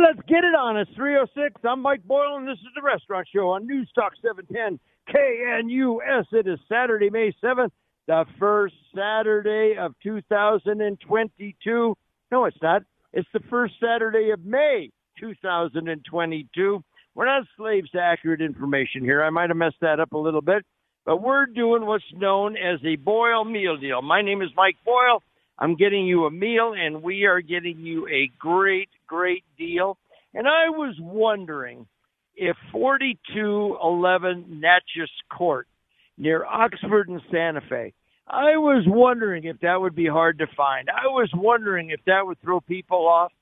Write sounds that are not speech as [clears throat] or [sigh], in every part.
Let's get it on. It's 306. I'm Mike Boyle, and this is the Restaurant Show on News Talk 710 KNUS. It is Saturday, May 7th, the first Saturday of 2022. No, it's not. It's the first Saturday of May 2022. We're not slaves to accurate information here. I might have messed that up a little bit, but we're doing what's known as a Boyle meal deal. My name is Mike Boyle. I'm getting you a meal, and we are getting you a great, great deal. And I was wondering if 4211 Natchez Court near Oxford and Santa Fe, I was wondering if that would be hard to find. I was wondering if that would throw people off.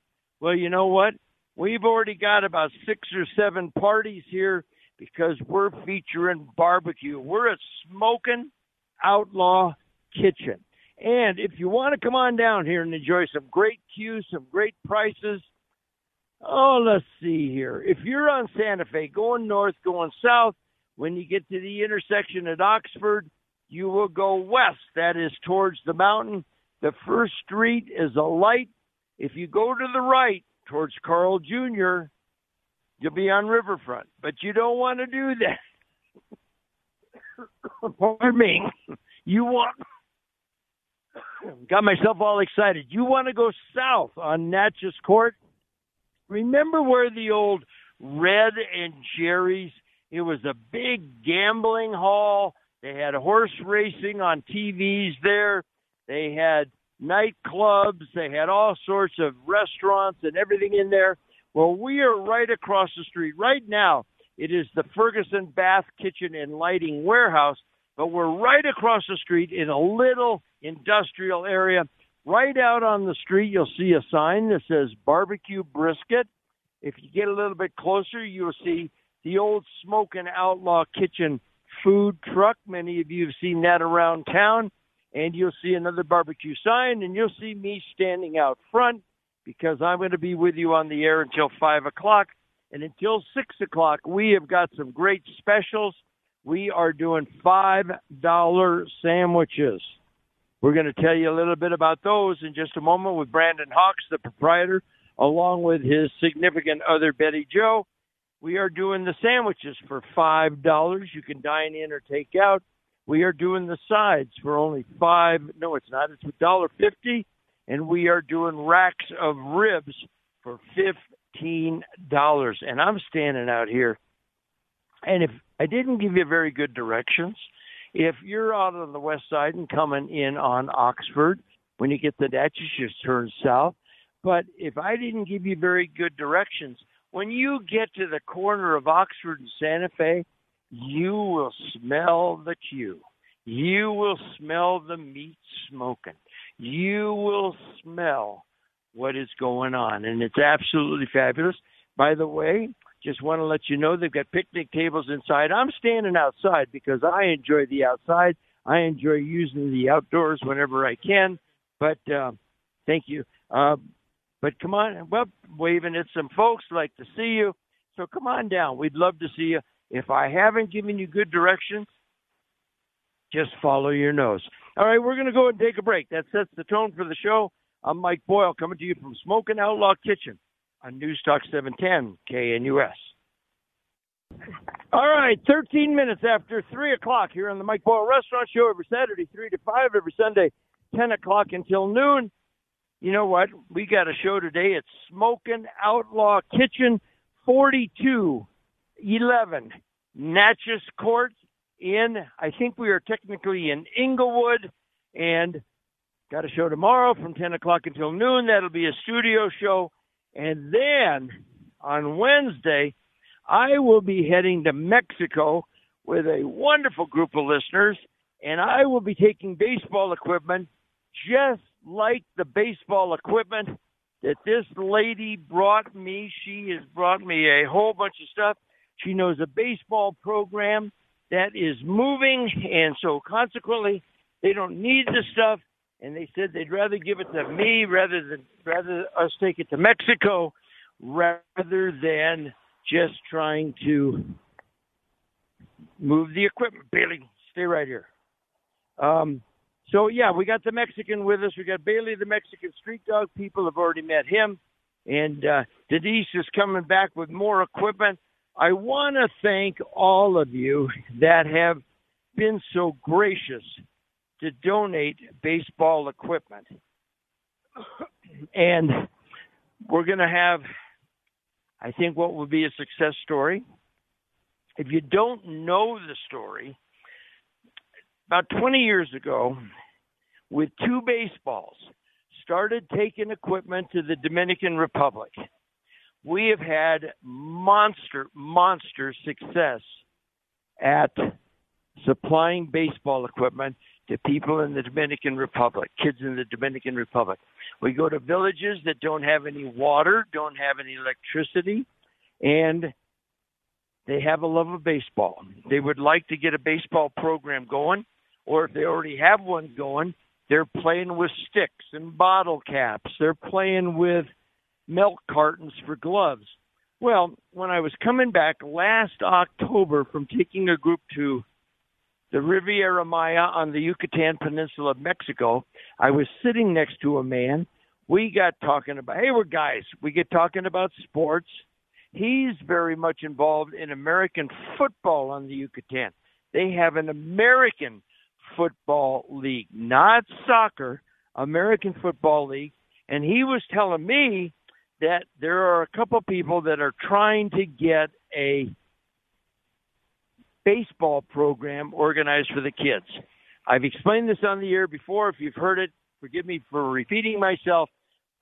Well, you know what? We've already got about six or seven parties here because we're featuring barbecue. We're a Smoking Outlaw Kitchen. And if you want to come on down here and enjoy some great cues, some great prices, oh, let's see here. If you're on Santa Fe, going north, going south, when you get to the intersection at Oxford, you will go west. That is towards the mountain. The first street is a light. If you go to the right towards Carl Jr., you'll be on Riverfront. But you don't want to do that. [coughs] Pardon me. You want [laughs] got myself all excited. You want to go south on Natchez Court? Remember where the old Red and Jerry's? It was a big gambling hall. They had horse racing on TVs there. They had nightclubs. They had all sorts of restaurants and everything in there. Well, we are right across the street. Right now, it is the Ferguson Bath Kitchen and Lighting Warehouse, but we're right across the street in a little industrial area. Right out on the street, you'll see a sign that says barbecue brisket. If you get a little bit closer, you'll see the old Smoking Outlaw Kitchen food truck. Many of you have seen that around town. And you'll see another barbecue sign, and you'll see me standing out front because I'm going to be with you on the air until 5 o'clock. And until 6 o'clock, we have got some great specials. We are doing $5 sandwiches. We're going to tell you a little bit about those in just a moment with Brandon Hawks, the proprietor, along with his significant other, Betty Joe. We are doing the sandwiches for $5. You can dine in or take out. We are doing the sides for only five. No, it's not. It's a dollar fifty, and we are doing racks of ribs for fifteen dollars. And I'm standing out here, and if I didn't give you very good directions, if you're out on the west side and coming in on Oxford, when you get the Natchez, you turn south. But if I didn't give you very good directions, when you get to the corner of Oxford and Santa Fe, you will smell the Q. You will smell the meat smoking. You will smell what is going on. And it's absolutely fabulous. By the way, just want to let you know they've got picnic tables inside. I'm standing outside because I enjoy the outside. I enjoy using the outdoors whenever I can. But uh, thank you. Uh, but come on, well, waving at some folks like to see you. So come on down. We'd love to see you. If I haven't given you good directions, just follow your nose. All right, we're going to go and take a break. That sets the tone for the show. I'm Mike Boyle coming to you from Smoking Outlaw Kitchen on News Talk 710 KNUS. All right, 13 minutes after 3 o'clock here on the Mike Boyle Restaurant Show every Saturday, 3 to 5, every Sunday, 10 o'clock until noon. You know what? We got a show today. It's Smoking Outlaw Kitchen, 4211 Natchez Court in, I think we are technically in Englewood, and got a show tomorrow from 10 o'clock until noon. That'll be a studio show. And then on Wednesday, I will be heading to Mexico with a wonderful group of listeners, and I will be taking baseball equipment just like the baseball equipment that this lady brought me. She has brought me a whole bunch of stuff. She knows a baseball program that is moving, and so consequently, they don't need the stuff. And they said they'd rather give it to me rather than rather us take it to Mexico, rather than just trying to move the equipment. Bailey, stay right here. Um, so yeah, we got the Mexican with us. We got Bailey, the Mexican street dog. People have already met him, and uh, Denise is coming back with more equipment. I want to thank all of you that have been so gracious to donate baseball equipment. And we're going to have, I think, what will be a success story. If you don't know the story, about 20 years ago, with two baseballs, started taking equipment to the Dominican Republic we have had monster, monster success at supplying baseball equipment to people in the Dominican Republic, kids in the Dominican Republic. We go to villages that don't have any water, don't have any electricity, and they have a love of baseball. They would like to get a baseball program going, or if they already have one going, they're playing with sticks and bottle caps. They're playing with milk cartons for gloves. Well, when I was coming back last October from taking a group to the Riviera Maya on the Yucatan Peninsula of Mexico, I was sitting next to a man. We got talking about, hey, we're guys. We get talking about sports. He's very much involved in American football on the Yucatan. They have an American football league, not soccer, American football league. And he was telling me that there are a couple people that are trying to get a baseball program organized for the kids. I've explained this on the air before. If you've heard it, forgive me for repeating myself.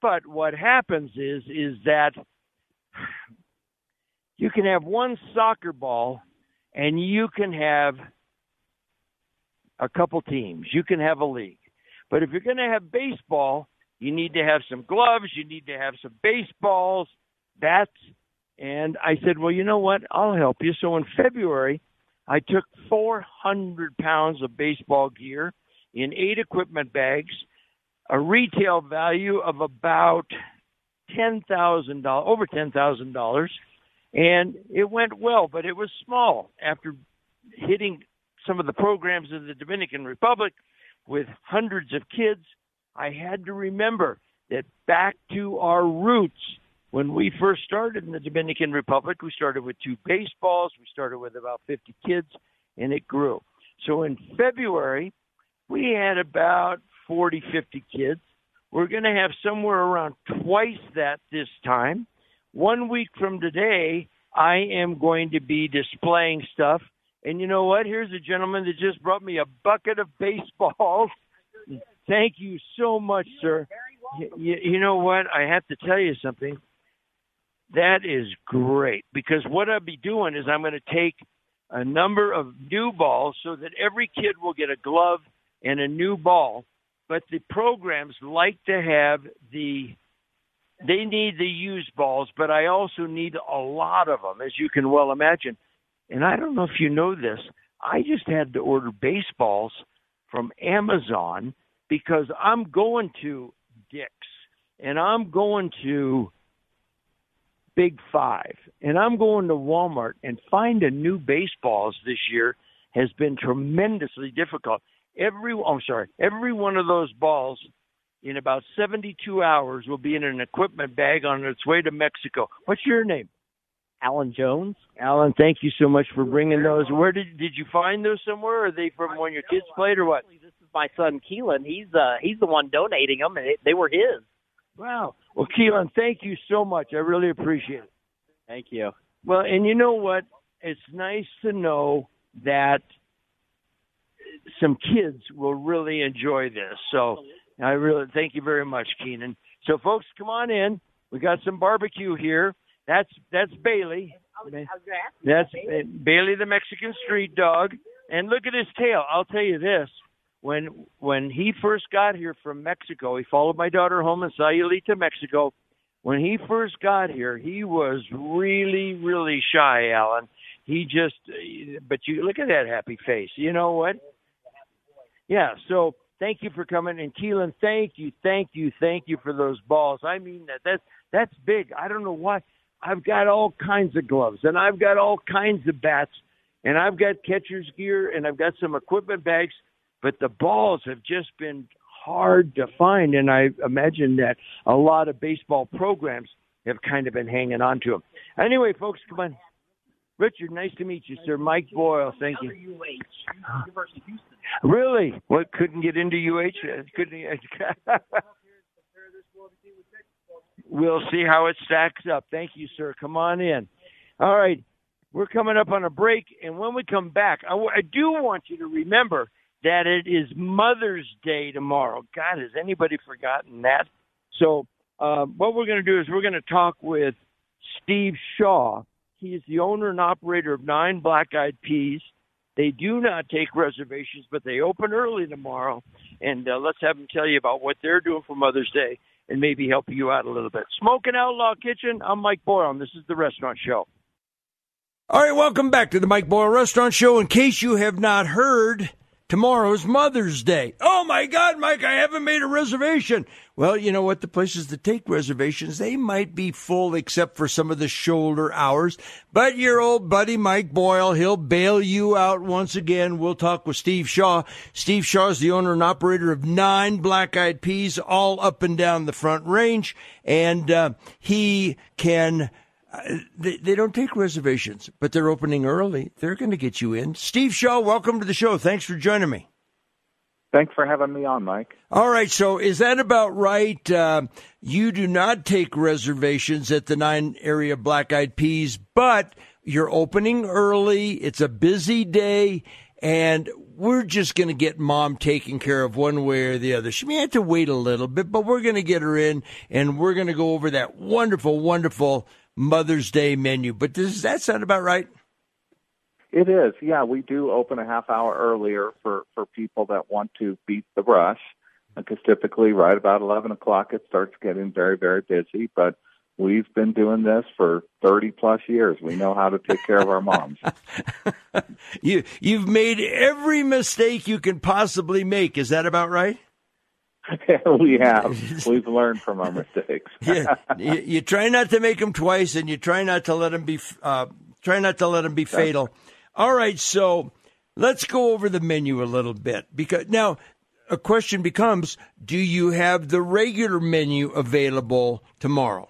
But what happens is is that you can have one soccer ball and you can have a couple teams. You can have a league. But if you're going to have baseball, you need to have some gloves. You need to have some baseballs, bats. And I said, well, you know what? I'll help you. So in February, I took 400 pounds of baseball gear in eight equipment bags, a retail value of about $10,000, over $10,000. And it went well, but it was small. After hitting some of the programs in the Dominican Republic with hundreds of kids, I had to remember that back to our roots, when we first started in the Dominican Republic, we started with two baseballs, we started with about 50 kids, and it grew. So in February, we had about 40, 50 kids. We're going to have somewhere around twice that this time. One week from today, I am going to be displaying stuff. And you know what? Here's a gentleman that just brought me a bucket of baseballs [laughs] Thank you so much, sir. You, you know what? I have to tell you something. That is great because what I'll be doing is I'm going to take a number of new balls so that every kid will get a glove and a new ball. But the programs like to have the they need the used balls, but I also need a lot of them, as you can well imagine. And I don't know if you know this. I just had to order baseballs from Amazon because I'm going to Dick's and I'm going to Big Five and I'm going to Walmart and finding new baseballs this year has been tremendously difficult. Every I'm sorry, every one of those balls in about 72 hours will be in an equipment bag on its way to Mexico. What's your name? Alan Jones. Alan, thank you so much for bringing those. Where did did you find those somewhere? Are they from when your kids played or what? This is my son Keelan. He's uh he's the one donating them, and they were his. Wow. Well, Keelan, thank you so much. I really appreciate it. Thank you. Well, and you know what? It's nice to know that some kids will really enjoy this. So I really thank you very much, Keenan. So, folks, come on in. We got some barbecue here. That's that's Bailey. That's Bailey the Mexican street dog. And look at his tail. I'll tell you this. When when he first got here from Mexico, he followed my daughter home in Sayulita, Mexico. when he first got here, he was really, really shy, Alan. He just, but you look at that happy face. You know what? Yeah. So thank you for coming, and Keelan, thank you, thank you, thank you for those balls. I mean that. That's that's big. I don't know why. I've got all kinds of gloves, and I've got all kinds of bats, and I've got catcher's gear, and I've got some equipment bags. But the balls have just been hard to find, and I imagine that a lot of baseball programs have kind of been hanging on to them. Anyway, folks, come on. Richard, nice to meet you, sir. Mike Boyle, thank you. Really? What? Couldn't get into UH? Couldn't. [laughs] we'll see how it stacks up. Thank you, sir. Come on in. All right, we're coming up on a break, and when we come back, I, I do want you to remember that it is Mother's Day tomorrow. God, has anybody forgotten that? So, uh, what we're going to do is we're going to talk with Steve Shaw. He is the owner and operator of Nine Black Eyed Peas. They do not take reservations, but they open early tomorrow. And uh, let's have them tell you about what they're doing for Mother's Day and maybe help you out a little bit. Smoking Outlaw Kitchen, I'm Mike Boyle, this is the restaurant show. All right, welcome back to the Mike Boyle Restaurant Show. In case you have not heard, Tomorrow's Mother's Day. Oh my God, Mike, I haven't made a reservation. Well, you know what? The places that take reservations, they might be full except for some of the shoulder hours. But your old buddy Mike Boyle, he'll bail you out once again. We'll talk with Steve Shaw. Steve Shaw is the owner and operator of nine Black Eyed Peas all up and down the front range. And uh, he can they, they don't take reservations, but they're opening early. They're going to get you in. Steve Shaw, welcome to the show. Thanks for joining me. Thanks for having me on, Mike. All right. So, is that about right? Uh, you do not take reservations at the nine area Black Eyed Peas, but you're opening early. It's a busy day, and we're just going to get mom taken care of one way or the other. She may have to wait a little bit, but we're going to get her in, and we're going to go over that wonderful, wonderful Mother's Day menu. But does that sound about right? It is. Yeah, we do open a half hour earlier for for people that want to beat the rush, because typically right about eleven o'clock it starts getting very very busy. But we've been doing this for 30 plus years. We know how to take care of our moms. [laughs] you you've made every mistake you can possibly make. Is that about right? [laughs] we have. [laughs] We've learned from our mistakes. [laughs] yeah, you, you, try not to make them twice, and you try not to let them be. Uh, try not to let them be fatal. All right, so let's go over the menu a little bit because now a question becomes: Do you have the regular menu available tomorrow?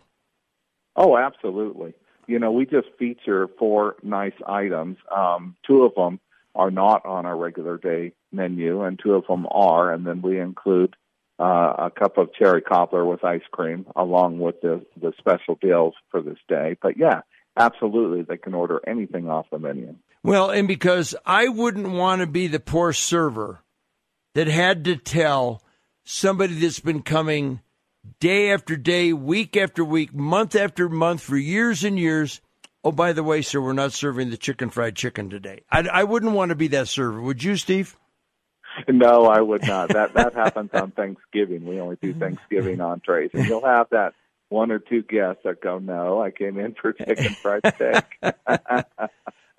Oh, absolutely. You know, we just feature four nice items. Um, two of them are not on our regular day menu, and two of them are, and then we include uh, a cup of cherry cobbler with ice cream, along with the the special deals for this day. But yeah, absolutely, they can order anything off the menu. Well, and because I wouldn't want to be the poor server that had to tell somebody that's been coming day after day, week after week, month after month for years and years. Oh, by the way, sir, we're not serving the chicken fried chicken today. I, I wouldn't want to be that server. Would you, Steve? [laughs] no, I would not. That that happens on Thanksgiving. We only do Thanksgiving entrees, and you'll have that one or two guests that go, "No, I came in for chicken [laughs] fried steak." [laughs]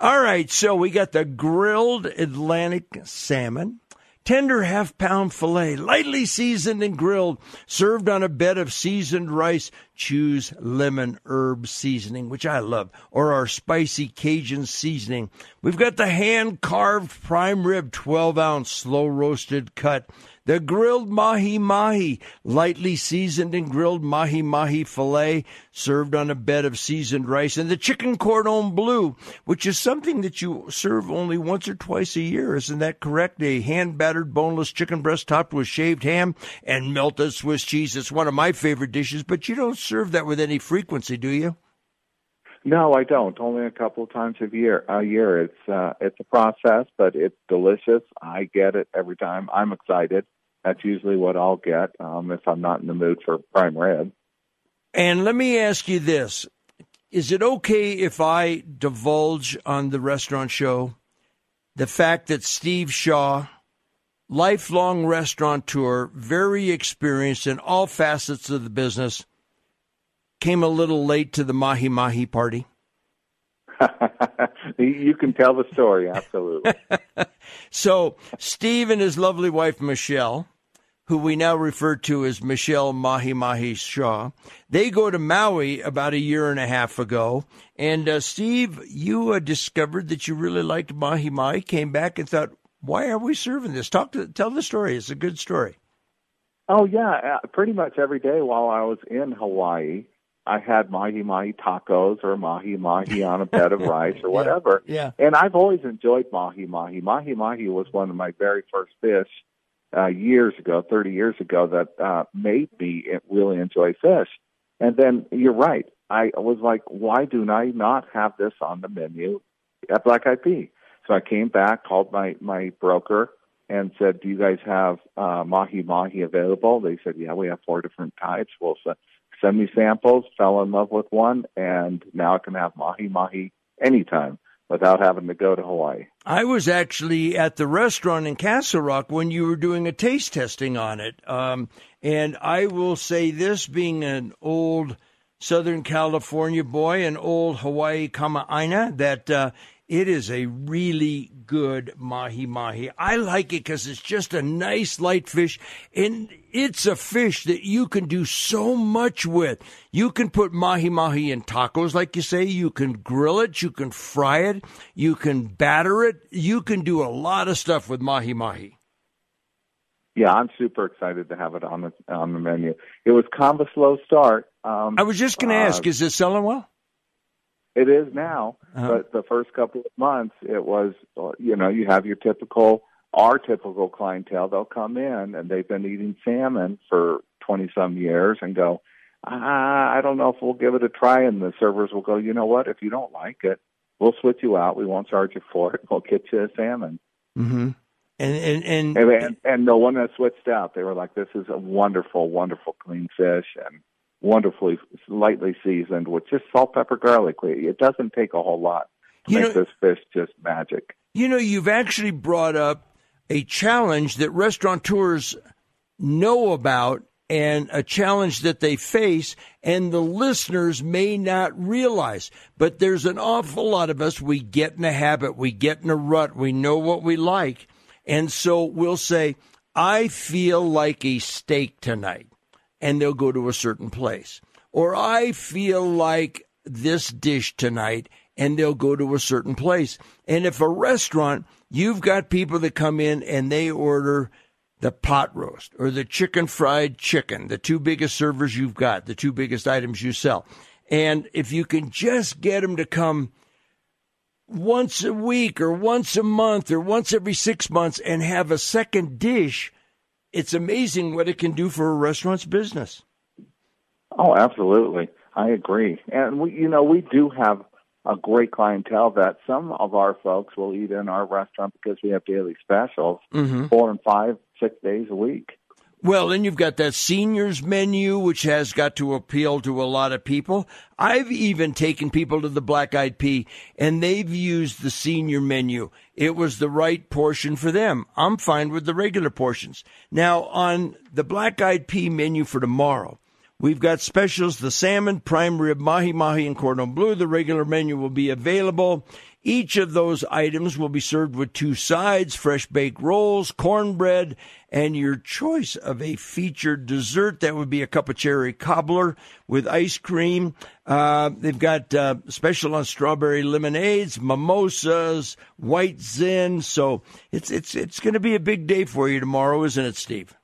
All right, so we got the grilled Atlantic salmon tender half pound filet, lightly seasoned and grilled, served on a bed of seasoned rice. Choose lemon herb seasoning, which I love, or our spicy Cajun seasoning. We've got the hand carved prime rib, 12 ounce slow roasted cut the grilled mahi mahi, lightly seasoned and grilled mahi mahi filet, served on a bed of seasoned rice, and the chicken cordon bleu, which is something that you serve only once or twice a year. Isn't that correct? A hand battered boneless chicken breast topped with shaved ham and melted Swiss cheese. It's one of my favorite dishes, but you don't serve that with any frequency, do you? No, I don't. Only a couple of times a year. A year. It's uh, it's a process, but it's delicious. I get it every time. I'm excited. That's usually what I'll get um, if I'm not in the mood for prime rib. And let me ask you this: Is it okay if I divulge on the restaurant show the fact that Steve Shaw, lifelong restaurateur, very experienced in all facets of the business, came a little late to the mahi mahi party? [laughs] you can tell the story, absolutely. [laughs] so, Steve and his lovely wife, Michelle, who we now refer to as Michelle Mahi Mahi Shaw, they go to Maui about a year and a half ago. And, uh, Steve, you uh, discovered that you really liked Mahi Mahi, came back and thought, why are we serving this? Talk to, tell the story. It's a good story. Oh yeah, uh, pretty much every day while I was in Hawaii, I had mahi mahi tacos or mahi mahi [laughs] on a bed of rice or whatever. Yeah, yeah. And I've always enjoyed mahi mahi. Mahi mahi was one of my very first fish uh, years ago, 30 years ago, that uh, made me really enjoy fish. And then you're right. I was like, why do I not have this on the menu at Black Pea? So I came back, called my my broker, and said, "Do you guys have uh, mahi mahi available?" They said, "Yeah, we have four different types." Well, so send me samples. Fell in love with one, and now I can have mahi mahi anytime without having to go to Hawaii. I was actually at the restaurant in Castle Rock when you were doing a taste testing on it, um, and I will say this: being an old Southern California boy, an old Hawaii kamaaina, that uh, it is a really good mahi mahi. I like it because it's just a nice light fish, and it's a fish that you can do so much with. You can put mahi mahi in tacos, like you say. You can grill it. You can fry it. You can batter it. You can do a lot of stuff with mahi mahi. Yeah, I'm super excited to have it on the on the menu. It was kind of a slow start. Um, I was just going to uh, ask, is it selling well? It is now, uh-huh. but the first couple of months, it was, you know, you have your typical, our typical clientele. They'll come in and they've been eating salmon for 20 some years and go, ah, I don't know if we'll give it a try. And the servers will go, you know what? If you don't like it, we'll switch you out. We won't charge you for it. [laughs] We'll get you a salmon. Mm-hmm. And and and, and and and no one has switched out. They were like, "This is a wonderful, wonderful clean fish," and wonderfully lightly seasoned with just salt, pepper, garlic. It doesn't take a whole lot to you make know, this fish just magic. You know, you've actually brought up a challenge that restaurateurs know about and a challenge that they face and the listeners may not realize. But there's an awful lot of us, we get in a habit, we get in a rut, we know what we like. And so we'll say, I feel like a steak tonight and they'll go to a certain place. Or I feel like this dish tonight and they'll go to a certain place. And if a restaurant, you've got people that come in and they order the pot roast or the chicken fried chicken, the two biggest servers you've got, the two biggest items you sell. And if you can just get them to come once a week or once a month or once every six months and have a second dish it's amazing what it can do for a restaurant's business. Oh, absolutely. I agree. And we, you know, we do have a great clientele that some of our folks will eat in our restaurant because we have daily specials, mm-hmm. four and five, six days a week. Well, then you've got that seniors menu, which has got to appeal to a lot of people. I've even taken people to the Black Eyed Pea and they've used the senior menu. It was the right portion for them. I'm fine with the regular portions. Now, on the Black Eyed Pea menu for tomorrow, We've got specials, the salmon, prime rib, mahi mahi, and cordon bleu. The regular menu will be available. Each of those items will be served with two sides, fresh baked rolls, cornbread, and your choice of a featured dessert. That would be a cup of cherry cobbler with ice cream. Uh, they've got uh, special on strawberry lemonades, mimosas, white zin. So it's it's it's going to be a big day for you tomorrow, isn't it, Steve?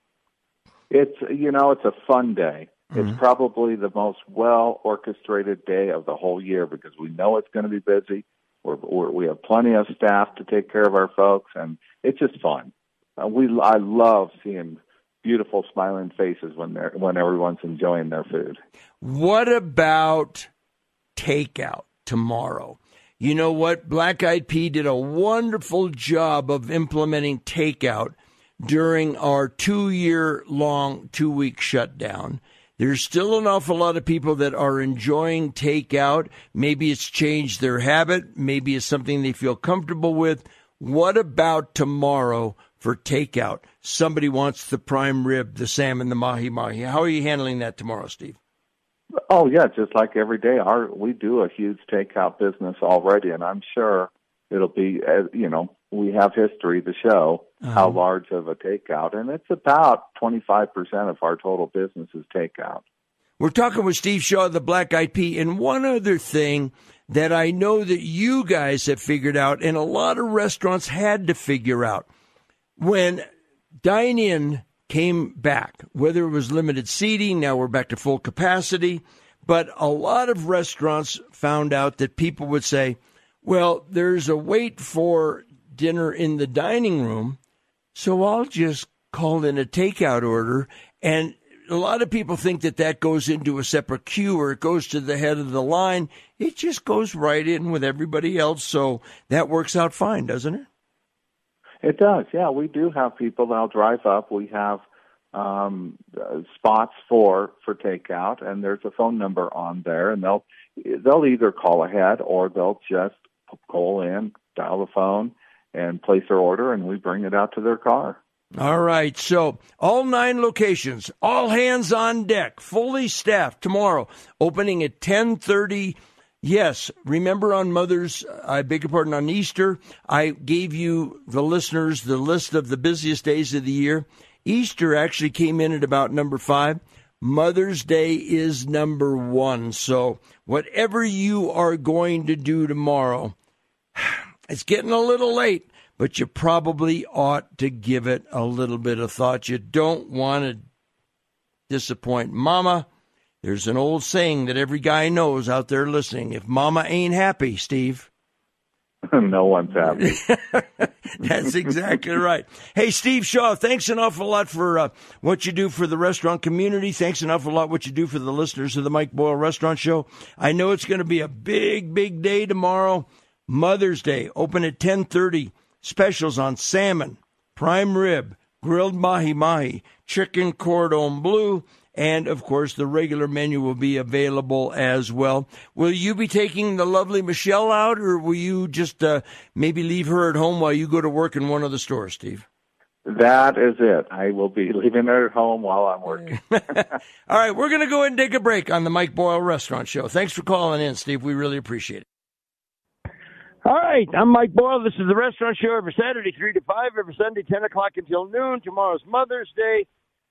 It's you know it's a fun day. Mm-hmm. It's probably the most well orchestrated day of the whole year because we know it's going to be busy. We're, we're, we have plenty of staff to take care of our folks, and it's just fun. Uh, we I love seeing beautiful smiling faces when they're when everyone's enjoying their food. What about takeout tomorrow? You know what? Black Eyed Pea did a wonderful job of implementing takeout during our two year long, two week shutdown. There's still an awful lot of people that are enjoying takeout. Maybe it's changed their habit. Maybe it's something they feel comfortable with. What about tomorrow for takeout. Somebody wants the prime rib, the salmon, the mahi mahi. How are you handling that tomorrow, Steve? Oh yeah, just like every day. Our we do a huge takeout business already, and I'm sure it'll be as you know we have history to show uh-huh. how large of a takeout, and it's about 25 percent of our total business is takeout. We're talking with Steve Shaw, the Black Eyed Pea, and one other thing that I know that you guys have figured out, and a lot of restaurants had to figure out when dine in came back, whether it was limited seating, now we're back to full capacity. But a lot of restaurants found out that people would say, well, there's a wait for dinner in the dining room, so I'll just call in a takeout order. And a lot of people think that that goes into a separate queue or it goes to the head of the line. It just goes right in with everybody else. So that works out fine, doesn't it? It does. Yeah, we do have people that'll drive up. We have um, uh, spots for for takeout, and there's a phone number on there, and they'll they'll either call ahead or they'll just call in, dial the phone, and place their order, and we bring it out to their car. All right. So all nine locations, all hands on deck, fully staffed tomorrow, opening at ten thirty Yes, remember on Mother's, I beg your pardon, on Easter, I gave you, the listeners, the list of the busiest days of the year. Easter actually came in at about number five. Mother's Day is number one. So, whatever you are going to do tomorrow, [sighs] it's getting a little late, but you probably ought to give it a little bit of thought. You don't want to disappoint mama there's an old saying that every guy knows out there listening if mama ain't happy, Steve. [laughs] no one's happy. [laughs] That's exactly right. Hey, Steve Shaw, thanks an awful lot for uh, what you do for the restaurant community. Thanks an awful lot what you do for the listeners of the Mike Boyle Restaurant Show. I know it's going to be a big, big day tomorrow. Mother's Day, open at 1030. Specials on salmon, prime rib, grilled mahi mahi, chicken cordon bleu, and of course, the regular menu will be available as well. Will you be taking the lovely Michelle out, or will you just uh, maybe leave her at home while you go to work in one of the stores, Steve? That is it. I will be leaving her at home while I'm working. [laughs] All right, we're going to go ahead and take a break on the Mike Boyle Restaurant Show. Thanks for calling in, Steve. We really appreciate it. All right, I'm Mike Boyle. This is the Restaurant Show every Saturday, 3 to 5, every Sunday, 10 o'clock until noon. Tomorrow's Mother's Day.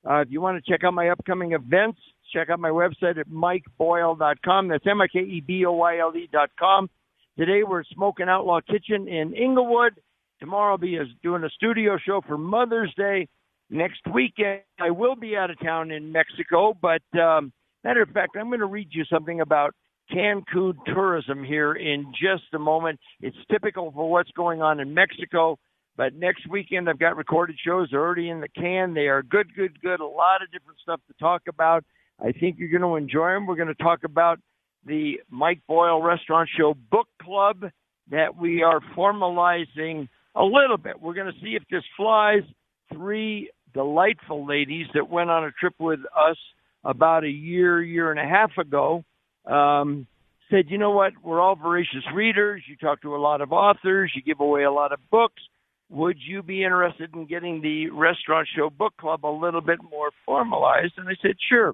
Uh, if you want to check out my upcoming events, check out my website at mikeboyle.com. That's M-I-K-E-B-O-Y-L-E dot com. Today we're Smoking Outlaw Kitchen in Englewood. Tomorrow I'll be doing a studio show for Mother's Day. Next weekend I will be out of town in Mexico, but um, matter of fact, I'm going to read you something about Cancun tourism here in just a moment. It's typical for what's going on in Mexico. But next weekend, I've got recorded shows already in the can. They are good, good, good. A lot of different stuff to talk about. I think you're going to enjoy them. We're going to talk about the Mike Boyle Restaurant Show book club that we are formalizing a little bit. We're going to see if this flies. Three delightful ladies that went on a trip with us about a year, year and a half ago, um, said, you know what? We're all voracious readers. You talk to a lot of authors. You give away a lot of books would you be interested in getting the restaurant show book club a little bit more formalized? And I said, sure.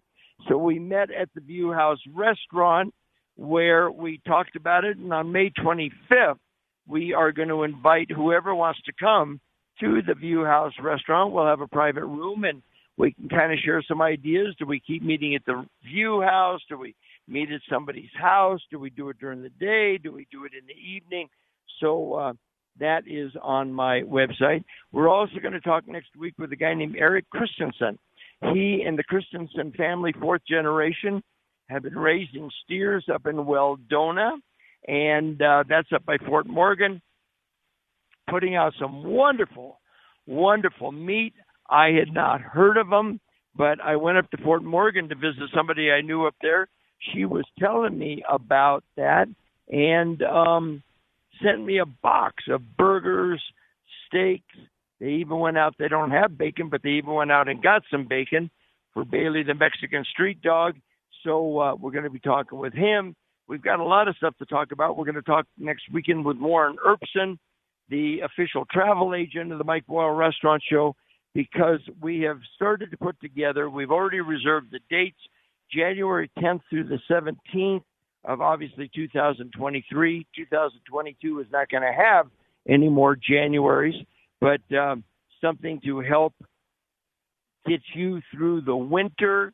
So we met at the View House restaurant where we talked about it. And on May 25th, we are going to invite whoever wants to come to the View House restaurant. We'll have a private room and we can kind of share some ideas. Do we keep meeting at the View House? Do we meet at somebody's house? Do we do it during the day? Do we do it in the evening? So, uh, that is on my website. We're also going to talk next week with a guy named Eric Christensen. He and the Christensen family, fourth generation, have been raising steers up in Weldona, and uh, that's up by Fort Morgan, putting out some wonderful, wonderful meat. I had not heard of them, but I went up to Fort Morgan to visit somebody I knew up there. She was telling me about that, and um, sent me a box of burgers, steaks. They even went out, they don't have bacon, but they even went out and got some bacon for Bailey, the Mexican street dog. So uh, we're going to be talking with him. We've got a lot of stuff to talk about. We're going to talk next weekend with Warren Erbson, the official travel agent of the Mike Boyle Restaurant Show, because we have started to put together, we've already reserved the dates January 10th through the 17th of obviously 2023. 2022 is not going to have any more Januaries, but um, something to help get you through the winter.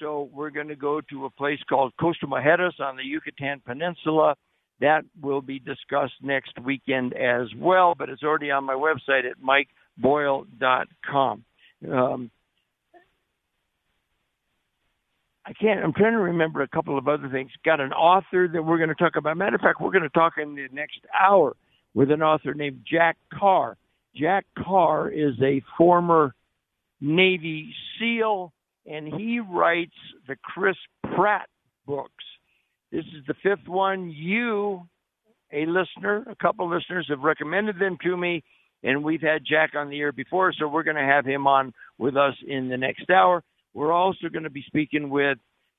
So we're going to go to a place called Costa Mujeres on the Yucatan Peninsula. That will be discussed next weekend as well, but it's already on my website at mikeboyle.com. Um, I can't. I'm trying to remember a couple of other things. Got an author that we're going to talk about. Matter of fact, we're going to talk in the next hour with an author named Jack Carr. Jack Carr is a former Navy SEAL, and he writes the Chris Pratt books. This is the fifth one. You, a listener, a couple of listeners have recommended them to me, and we've had Jack on the air before, so we're going to have him on with us in the next hour. We're also going to be speaking with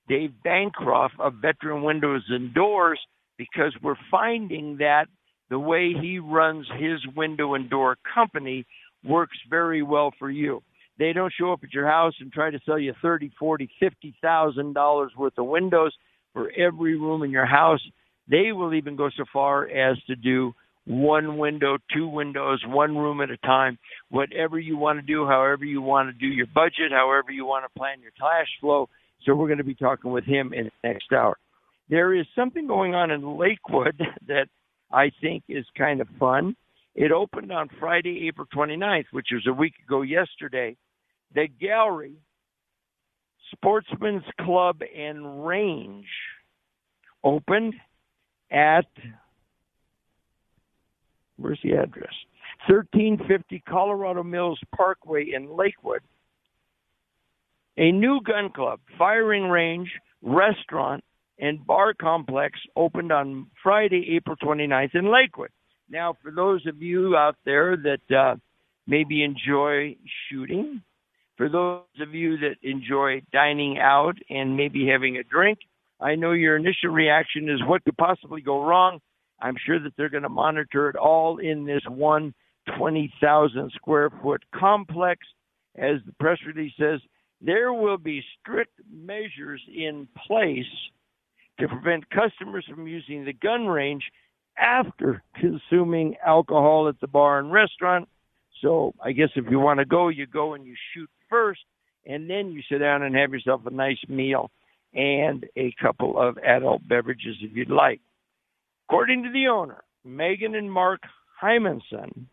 Dave Bancroft of Veteran Windows and Doors because we're finding that the way he runs his window and door company works very well for you. They don't show up at your house and try to sell you thirty, forty, fifty thousand dollars worth of windows for every room in your house. They will even go so far as to do one window, two windows, one room at a time, whatever you want to do, however you want to do your budget, however you want to plan your cash flow. So we're going to be talking with him in the next hour. There is something going on in Lakewood [laughs] that I think is kind of fun. It opened on Friday, April 29th, which was a week ago yesterday. The gallery, Sportsman's Club and Range, opened at where's the address? 1350 Colorado Mills Parkway in Lakewood. A new gun club, firing range, restaurant, and bar complex opened on Friday, April 29th in Lakewood. Now, for those of you out there that uh, maybe enjoy shooting, for those of you that enjoy dining out and maybe having a drink, I know your initial reaction is what could possibly go wrong. I'm sure that they're going to monitor it all in this one 20,000 square foot complex. As the press release says, there will be strict measures in place to prevent customers from using the gun range after consuming alcohol at the bar and restaurant. So I guess if you want to go, you go and you shoot first, and then you sit down and have yourself a nice meal and a couple of adult beverages if you'd like. According to the owner, Megan and Mark Hymanson,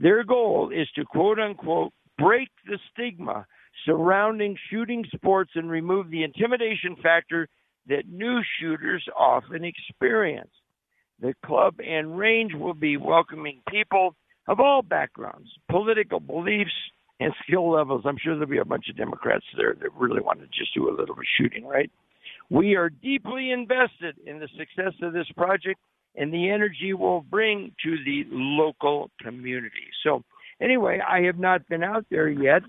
their goal is to quote unquote break the stigma surrounding shooting sports and remove the intimidation factor that new shooters often experience. The club and range will be welcoming people of all backgrounds, political beliefs, and skill levels. I'm sure there'll be a bunch of Democrats there that really want to just do a little bit of shooting, right? We are deeply invested in the success of this project and the energy we'll bring to the local community. So, anyway, I have not been out there yet,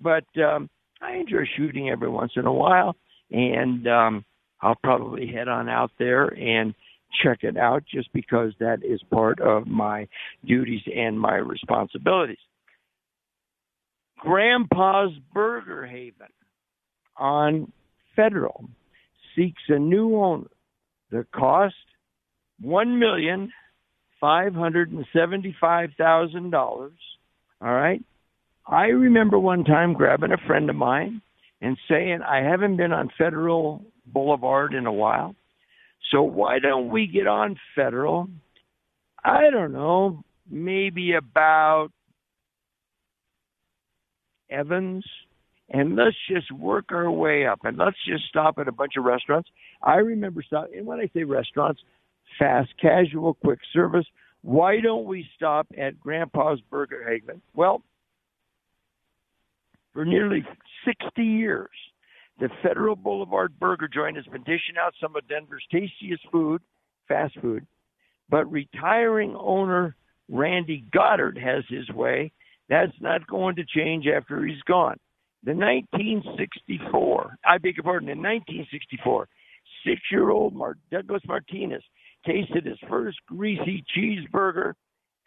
but um, I enjoy shooting every once in a while, and um, I'll probably head on out there and check it out just because that is part of my duties and my responsibilities. Grandpa's Burger Haven on Federal seeks a new owner. The cost one million five hundred and seventy-five thousand dollars. All right. I remember one time grabbing a friend of mine and saying, I haven't been on Federal Boulevard in a while. So why don't we get on Federal? I don't know, maybe about Evans, and let's just work our way up and let's just stop at a bunch of restaurants. I remember stopping, and when I say restaurants, fast casual, quick service. Why don't we stop at Grandpa's Burger Haven? Well, for nearly 60 years, the Federal Boulevard Burger Joint has been dishing out some of Denver's tastiest food, fast food. But retiring owner Randy Goddard has his way. That's not going to change after he's gone. The 1964, I beg your pardon, in 1964, six year old Mar- Douglas Martinez tasted his first greasy cheeseburger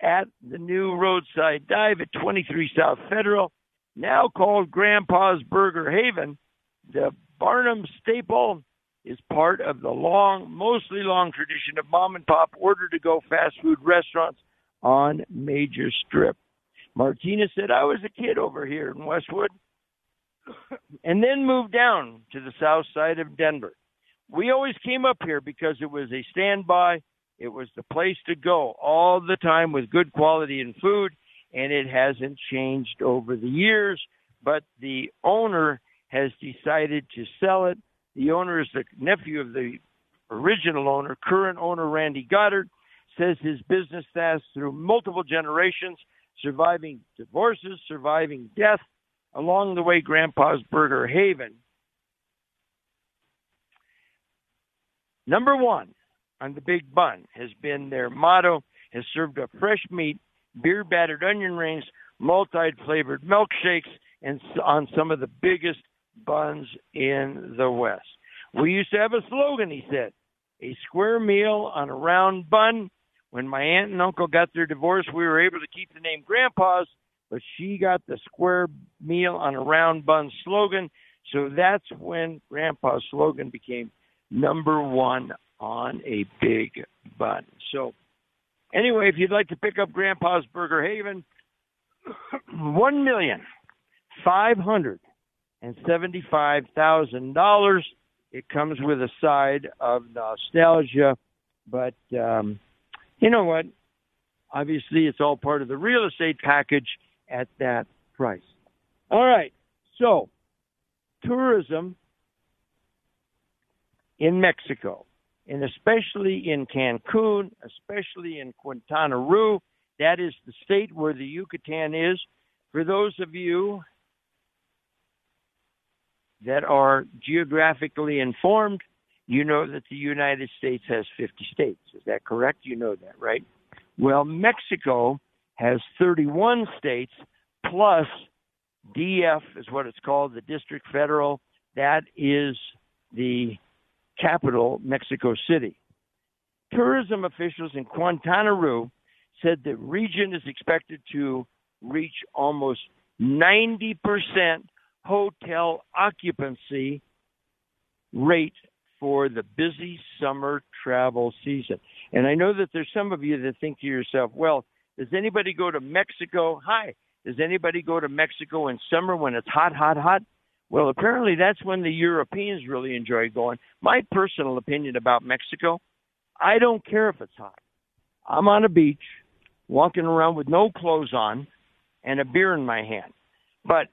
at the new roadside dive at 23 South Federal, now called Grandpa's Burger Haven. The Barnum staple is part of the long, mostly long tradition of mom and pop order to go fast food restaurants on major strip. Martinez said, I was a kid over here in Westwood and then moved down to the south side of Denver. We always came up here because it was a standby. It was the place to go all the time with good quality and food, and it hasn't changed over the years. But the owner has decided to sell it. The owner is the nephew of the original owner, current owner Randy Goddard, says his business has through multiple generations, surviving divorces, surviving death, along the way, Grandpa's Burger Haven. Number one on the big bun has been their motto, has served up fresh meat, beer battered onion rings, multi flavored milkshakes, and on some of the biggest buns in the West. We used to have a slogan, he said a square meal on a round bun. When my aunt and uncle got their divorce, we were able to keep the name Grandpa's but she got the square meal on a round bun slogan. So that's when Grandpa's slogan became number one on a big bun. So, anyway, if you'd like to pick up Grandpa's Burger Haven, [clears throat] one million five hundred and seventy-five thousand dollars. It comes with a side of nostalgia, but um, you know what? Obviously, it's all part of the real estate package at that price. All right. So, tourism in Mexico, and especially in Cancun, especially in Quintana Roo, that is the state where the Yucatan is. For those of you that are geographically informed, you know that the United States has 50 states. Is that correct? You know that, right? Well, Mexico has 31 states plus DF is what it's called, the District Federal. That is the capital, Mexico City. Tourism officials in Quintana Roo said the region is expected to reach almost 90% hotel occupancy rate for the busy summer travel season. And I know that there's some of you that think to yourself, well, does anybody go to Mexico? Hi. Does anybody go to Mexico in summer when it's hot, hot, hot? Well, apparently that's when the Europeans really enjoy going. My personal opinion about Mexico, I don't care if it's hot. I'm on a beach, walking around with no clothes on and a beer in my hand. But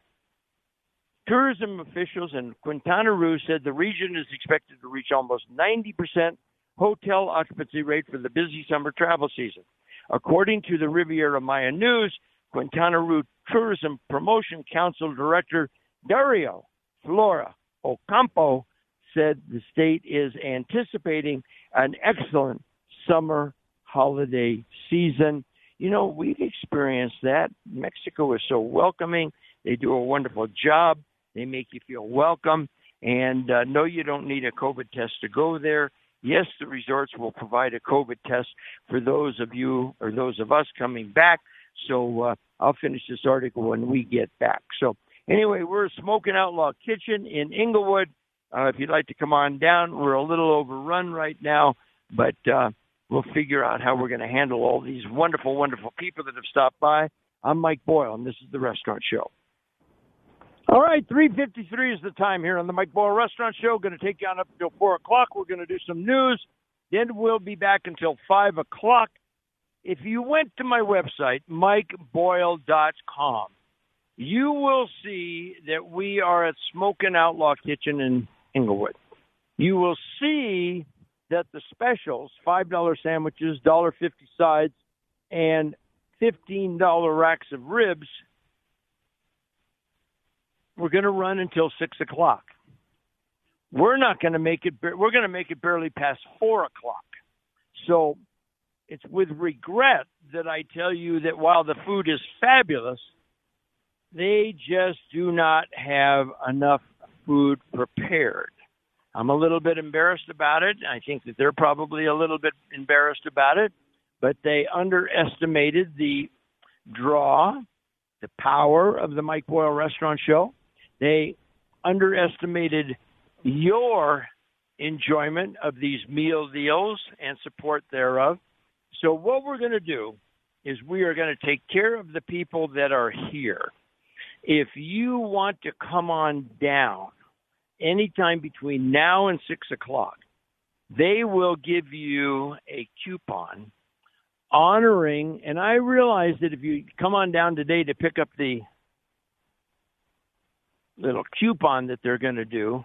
tourism officials in Quintana Roo said the region is expected to reach almost 90% hotel occupancy rate for the busy summer travel season. According to the Riviera Maya News, Quintana Roo Tourism Promotion Council Director Dario Flota Ocampo said the state is anticipating an excellent summer holiday season. You know, we've experienced that. Mexico is so welcoming. They do a wonderful job. They make you feel welcome. And uh, no, you don't need a COVID test to go there. Yes, the resorts will provide a COVID test for those of you or those of us coming back. So uh, I'll finish this article when we get back. So anyway, we're Smoking Outlaw Kitchen in Englewood. Uh, if you'd like to come on down, we're a little overrun right now, but uh, we'll figure out how we're going to handle all these wonderful, wonderful people that have stopped by. I'm Mike Boyle, and this is the Restaurant Show. All right, 3.53 is the time here on the Mike Boyle Restaurant Show. Going to take you on up until 4 o'clock. We're going to do some news. Then we'll be back until 5 o'clock. If you went to my website, mikeboyle.com, you will see that we are at Smoking Outlaw Kitchen in Englewood. You will see that the specials, $5 sandwiches, $1.50 sides, and $15 racks of ribs – we're going to run until six o'clock. We're not going to make it. We're going to make it barely past four o'clock. So it's with regret that I tell you that while the food is fabulous, they just do not have enough food prepared. I'm a little bit embarrassed about it. I think that they're probably a little bit embarrassed about it, but they underestimated the draw, the power of the Mike Boyle Restaurant Show. They underestimated your enjoyment of these meal deals and support thereof. So, what we're going to do is we are going to take care of the people that are here. If you want to come on down anytime between now and 6 o'clock, they will give you a coupon honoring, and I realize that if you come on down today to pick up the little coupon that they're going to do,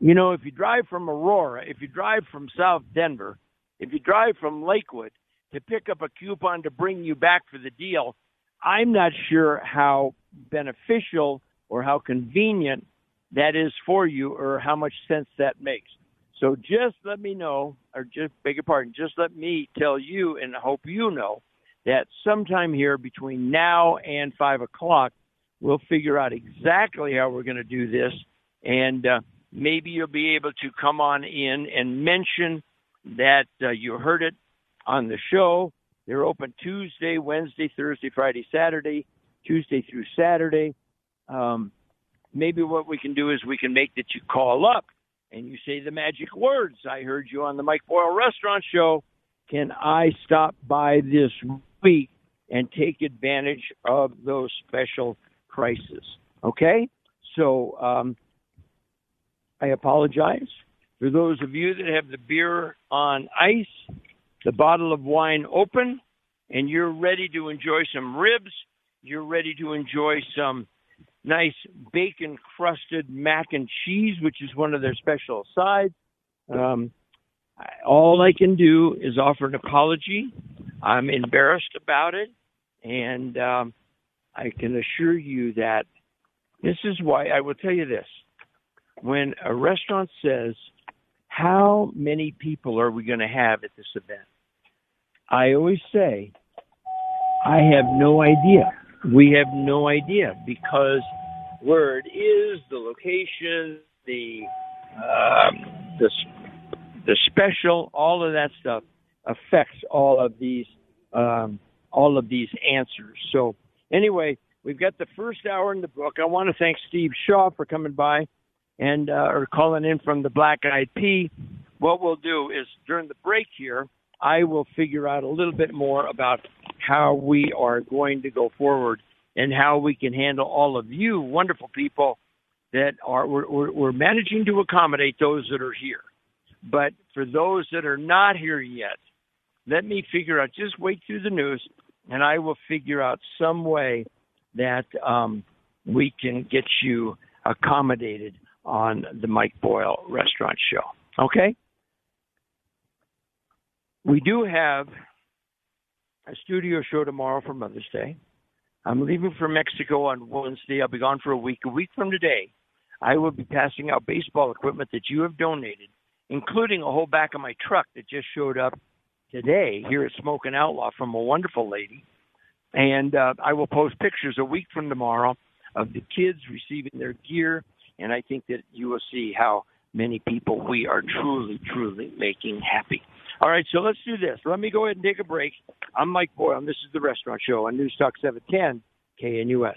you know, if you drive from Aurora, if you drive from South Denver, if you drive from Lakewood to pick up a coupon to bring you back for the deal, I'm not sure how beneficial or how convenient that is for you or how much sense that makes. So just let me know, or just beg your pardon, just let me tell you and I hope you know that sometime here between now and five o'clock, we'll figure out exactly how we're going to do this. And uh, maybe you'll be able to come on in and mention that uh, you heard it on the show. They're open Tuesday, Wednesday, Thursday, Friday, Saturday, Tuesday through Saturday. Um, maybe what we can do is we can make that you call up and you say the magic words. I heard you on the Mike Boyle Restaurant Show. Can I stop by this week and take advantage of those special prices? Okay? So um, I apologize for those of you that have the beer on ice, the bottle of wine open, and you're ready to enjoy some ribs. You're ready to enjoy some nice bacon crusted mac and cheese, which is one of their special sides. Um, all I can do is offer an apology. I'm embarrassed about it, and um, I can assure you that this is why I will tell you this. When a restaurant says, How many people are we going to have at this event? I always say, I have no idea. We have no idea because where it is, the location, the um, the the special, all of that stuff affects all of these um, all of these answers. So anyway, we've got the first hour in the book. I want to thank Steve Shaw for coming by and uh, or calling in from the Black Eyed Pea. What we'll do is during the break here, I will figure out a little bit more about how we are going to go forward and how we can handle all of you wonderful people that are we're, we're managing to accommodate those that are here. But for those that are not here yet, let me figure out. Just wait through the news, and I will figure out some way that um, we can get you accommodated on the Mike Boyle Restaurant Show. Okay. We do have a studio show tomorrow for Mother's Day. I'm leaving for Mexico on Wednesday. I'll be gone for a week. A week from today, I will be passing out baseball equipment that you have donated, including a whole back of my truck that just showed up today here at Smoking Outlaw from a wonderful lady. And uh, I will post pictures a week from tomorrow of the kids receiving their gear. And I think that you will see how many people we are truly, truly making happy. All right, so let's do this. Let me go ahead and take a break. I'm Mike Boyle, and this is The Restaurant Show on News Talk 710 KNUS.